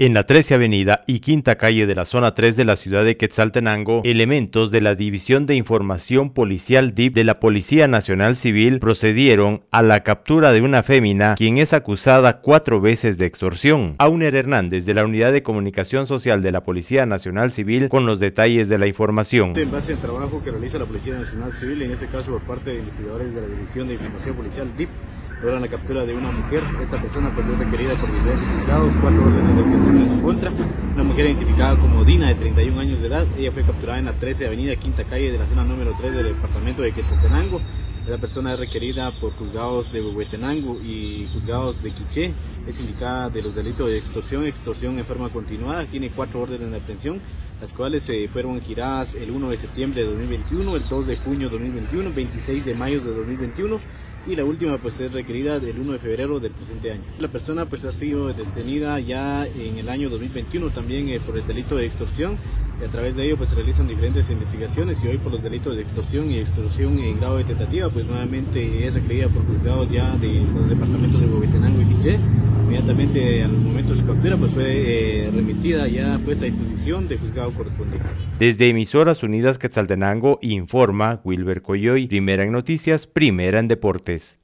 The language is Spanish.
En la 13 Avenida y Quinta Calle de la zona 3 de la ciudad de Quetzaltenango, elementos de la División de Información Policial DIP de la Policía Nacional Civil procedieron a la captura de una fémina quien es acusada cuatro veces de extorsión. Auner Hernández de la Unidad de Comunicación Social de la Policía Nacional Civil con los detalles de la información. En base al trabajo que realiza la Policía Nacional Civil, en este caso por parte de investigadores de la División de Información Policial DIP, logran la captura de una mujer. Esta persona pues es requerida por diversos juzgados, cuatro órdenes de detención en su contra. Una mujer identificada como Dina, de 31 años de edad. Ella fue capturada en la 13 Avenida Quinta Calle de la zona número 3 del departamento de Quetzaltenango. La persona es requerida por juzgados de Huehuetenango y juzgados de Quiché. Es indicada de los delitos de extorsión, extorsión en forma continuada. Tiene cuatro órdenes de aprehensión, las cuales eh, fueron giradas el 1 de septiembre de 2021, el 2 de junio de 2021, 26 de mayo de 2021 y la última pues es requerida del 1 de febrero del presente año. La persona pues ha sido detenida ya en el año 2021 también eh, por el delito de extorsión y a través de ello pues se realizan diferentes investigaciones y hoy por los delitos de extorsión y extorsión en grado de tentativa pues nuevamente es requerida por juzgados ya de los departamentos de Bovetenango y Quiché. Inmediatamente al momento de su captura pues fue eh, remitida ya puesta a disposición de juzgado correspondiente. Desde Emisoras Unidas Quetzaltenango informa Wilber Coyoy, primera en noticias, primera en deportes.